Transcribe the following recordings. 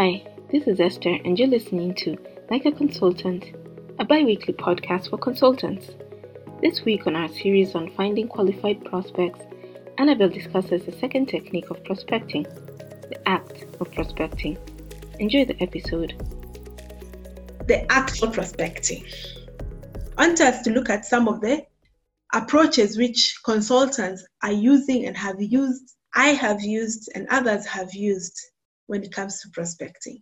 Hi, this is Esther, and you're listening to Like a Consultant, a bi weekly podcast for consultants. This week, on our series on finding qualified prospects, Annabelle discusses the second technique of prospecting, the act of prospecting. Enjoy the episode. The act of prospecting. I want us to look at some of the approaches which consultants are using and have used, I have used, and others have used when it comes to prospecting.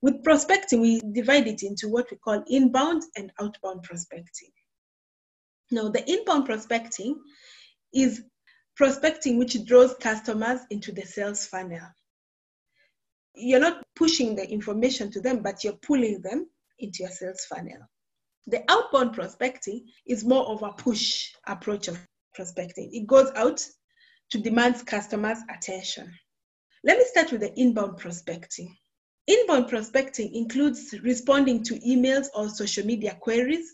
With prospecting, we divide it into what we call inbound and outbound prospecting. Now, the inbound prospecting is prospecting which draws customers into the sales funnel. You're not pushing the information to them, but you're pulling them into your sales funnel. The outbound prospecting is more of a push approach of prospecting. It goes out to demand customers' attention. Let me start with the inbound prospecting. Inbound prospecting includes responding to emails or social media queries.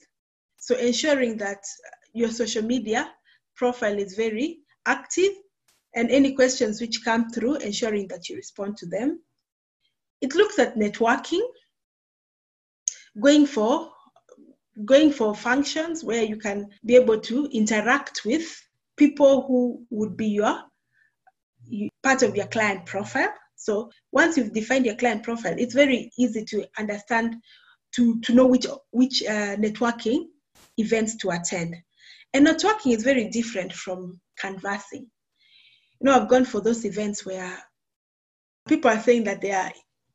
So, ensuring that uh, your social media profile is very active and any questions which come through, ensuring that you respond to them. It looks at networking, going for going for functions where you can be able to interact with people who would be your part of your client profile. So once you've defined your client profile, it's very easy to understand, to, to know which, which uh, networking events to attend. And networking is very different from canvassing. You know, I've gone for those events where people are saying that they are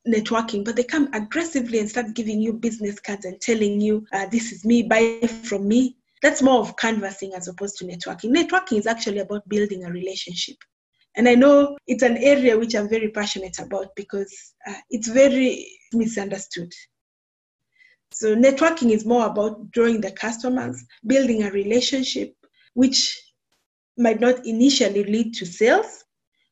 networking, but they come aggressively and start giving you business cards and telling you, uh, this is me, buy from me. That's more of canvassing as opposed to networking. Networking is actually about building a relationship. And I know it's an area which I'm very passionate about because uh, it's very misunderstood. So, networking is more about drawing the customers, building a relationship, which might not initially lead to sales,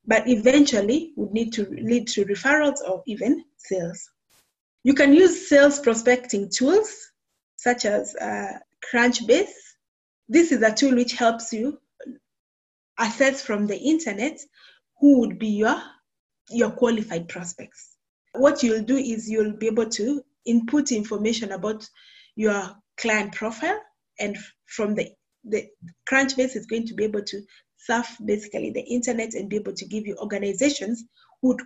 but eventually would need to lead to referrals or even sales. You can use sales prospecting tools such as uh, Crunchbase. This is a tool which helps you assess from the internet who would be your your qualified prospects. What you'll do is you'll be able to input information about your client profile, and from the the Crunchbase is going to be able to surf basically the internet and be able to give you organizations who would,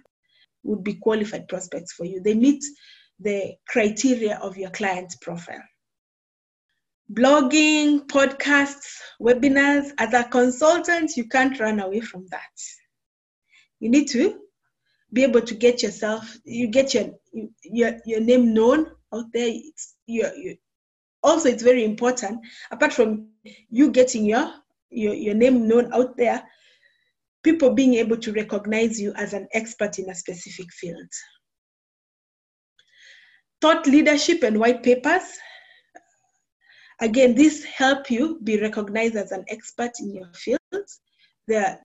would be qualified prospects for you. They meet the criteria of your client profile blogging, podcasts, webinars. As a consultant, you can't run away from that. You need to be able to get yourself, you get your your, your name known out there. It's, you, you, also, it's very important. Apart from you getting your, your your name known out there, people being able to recognize you as an expert in a specific field. Thought leadership and white papers Again, this help you be recognized as an expert in your field. They're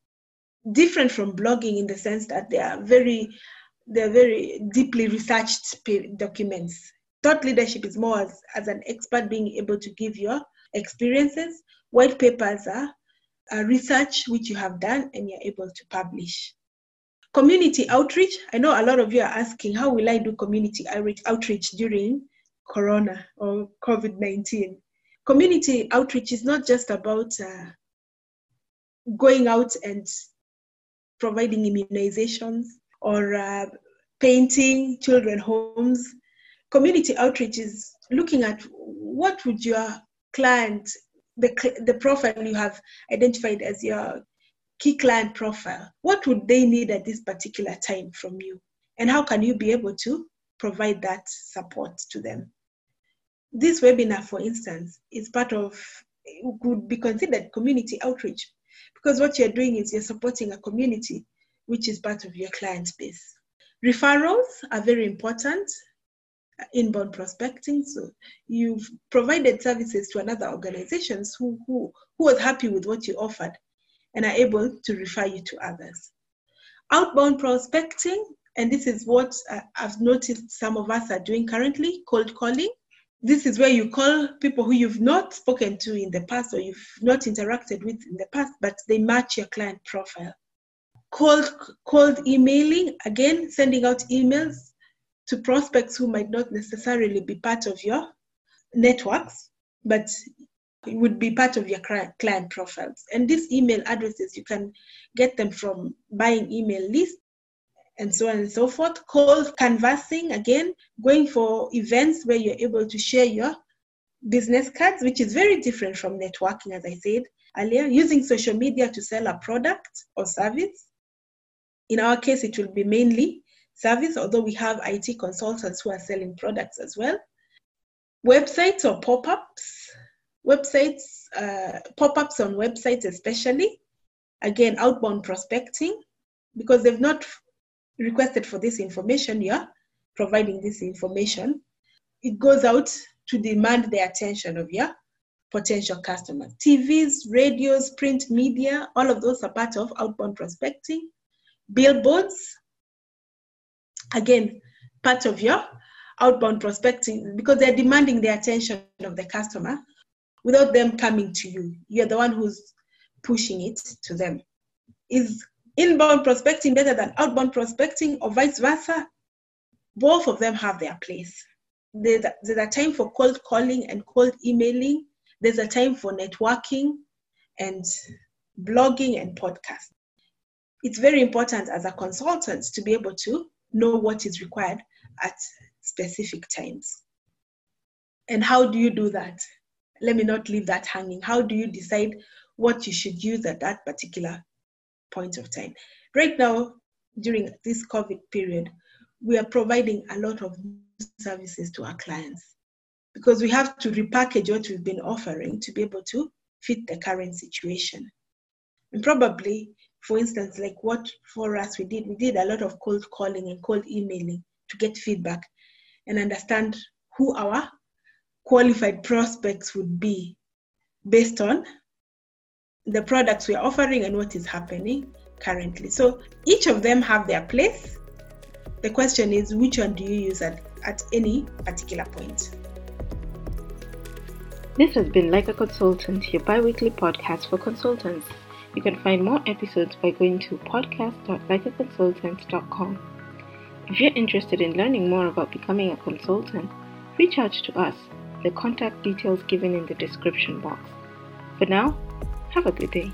different from blogging in the sense that they are very, they're very deeply researched documents. Thought leadership is more as, as an expert being able to give your experiences. White papers are, are research which you have done and you're able to publish. Community outreach. I know a lot of you are asking, how will I do community outreach, during Corona or COVID 19? Community outreach is not just about uh, going out and providing immunizations or uh, painting children homes. Community outreach is looking at what would your client the, the profile you have identified as your key client profile what would they need at this particular time from you? And how can you be able to provide that support to them this webinar, for instance, is part of, could be considered community outreach because what you're doing is you're supporting a community which is part of your client base. Referrals are very important inbound prospecting. So you've provided services to another organizations who, who, who was happy with what you offered and are able to refer you to others. Outbound prospecting, and this is what uh, I've noticed some of us are doing currently, cold calling this is where you call people who you've not spoken to in the past or you've not interacted with in the past, but they match your client profile. Cold, cold emailing, again, sending out emails to prospects who might not necessarily be part of your networks, but would be part of your client profiles. And these email addresses, you can get them from buying email lists and so on and so forth. Cold canvassing, again, going for events where you're able to share your business cards, which is very different from networking, as I said earlier, using social media to sell a product or service. In our case, it will be mainly service, although we have IT consultants who are selling products as well. Websites or pop ups, websites, uh, pop ups on websites, especially. Again, outbound prospecting, because they've not requested for this information, you're providing this information. It goes out to demand the attention of your potential customers. TVs, radios, print media, all of those are part of outbound prospecting. Billboards, again, part of your outbound prospecting because they're demanding the attention of the customer without them coming to you. You're the one who's pushing it to them. Is inbound prospecting better than outbound prospecting or vice versa? Both of them have their place. There's a, there's a time for cold calling and cold emailing. There's a time for networking and blogging and podcast. It's very important as a consultant to be able to know what is required at specific times. And how do you do that? Let me not leave that hanging. How do you decide what you should use at that particular point of time? Right now, during this COVID period, we are providing a lot of services to our clients because we have to repackage what we've been offering to be able to fit the current situation. And probably, for instance, like what for us we did, we did a lot of cold calling and cold emailing to get feedback and understand who our qualified prospects would be based on the products we're offering and what is happening currently. So each of them have their place. The question is which one do you use at, at any particular point? This has been Like a Consultant, your bi weekly podcast for consultants. You can find more episodes by going to podcast.likeaconsultant.com. If you're interested in learning more about becoming a consultant, reach out to us. The contact details given in the description box. For now, have a good day.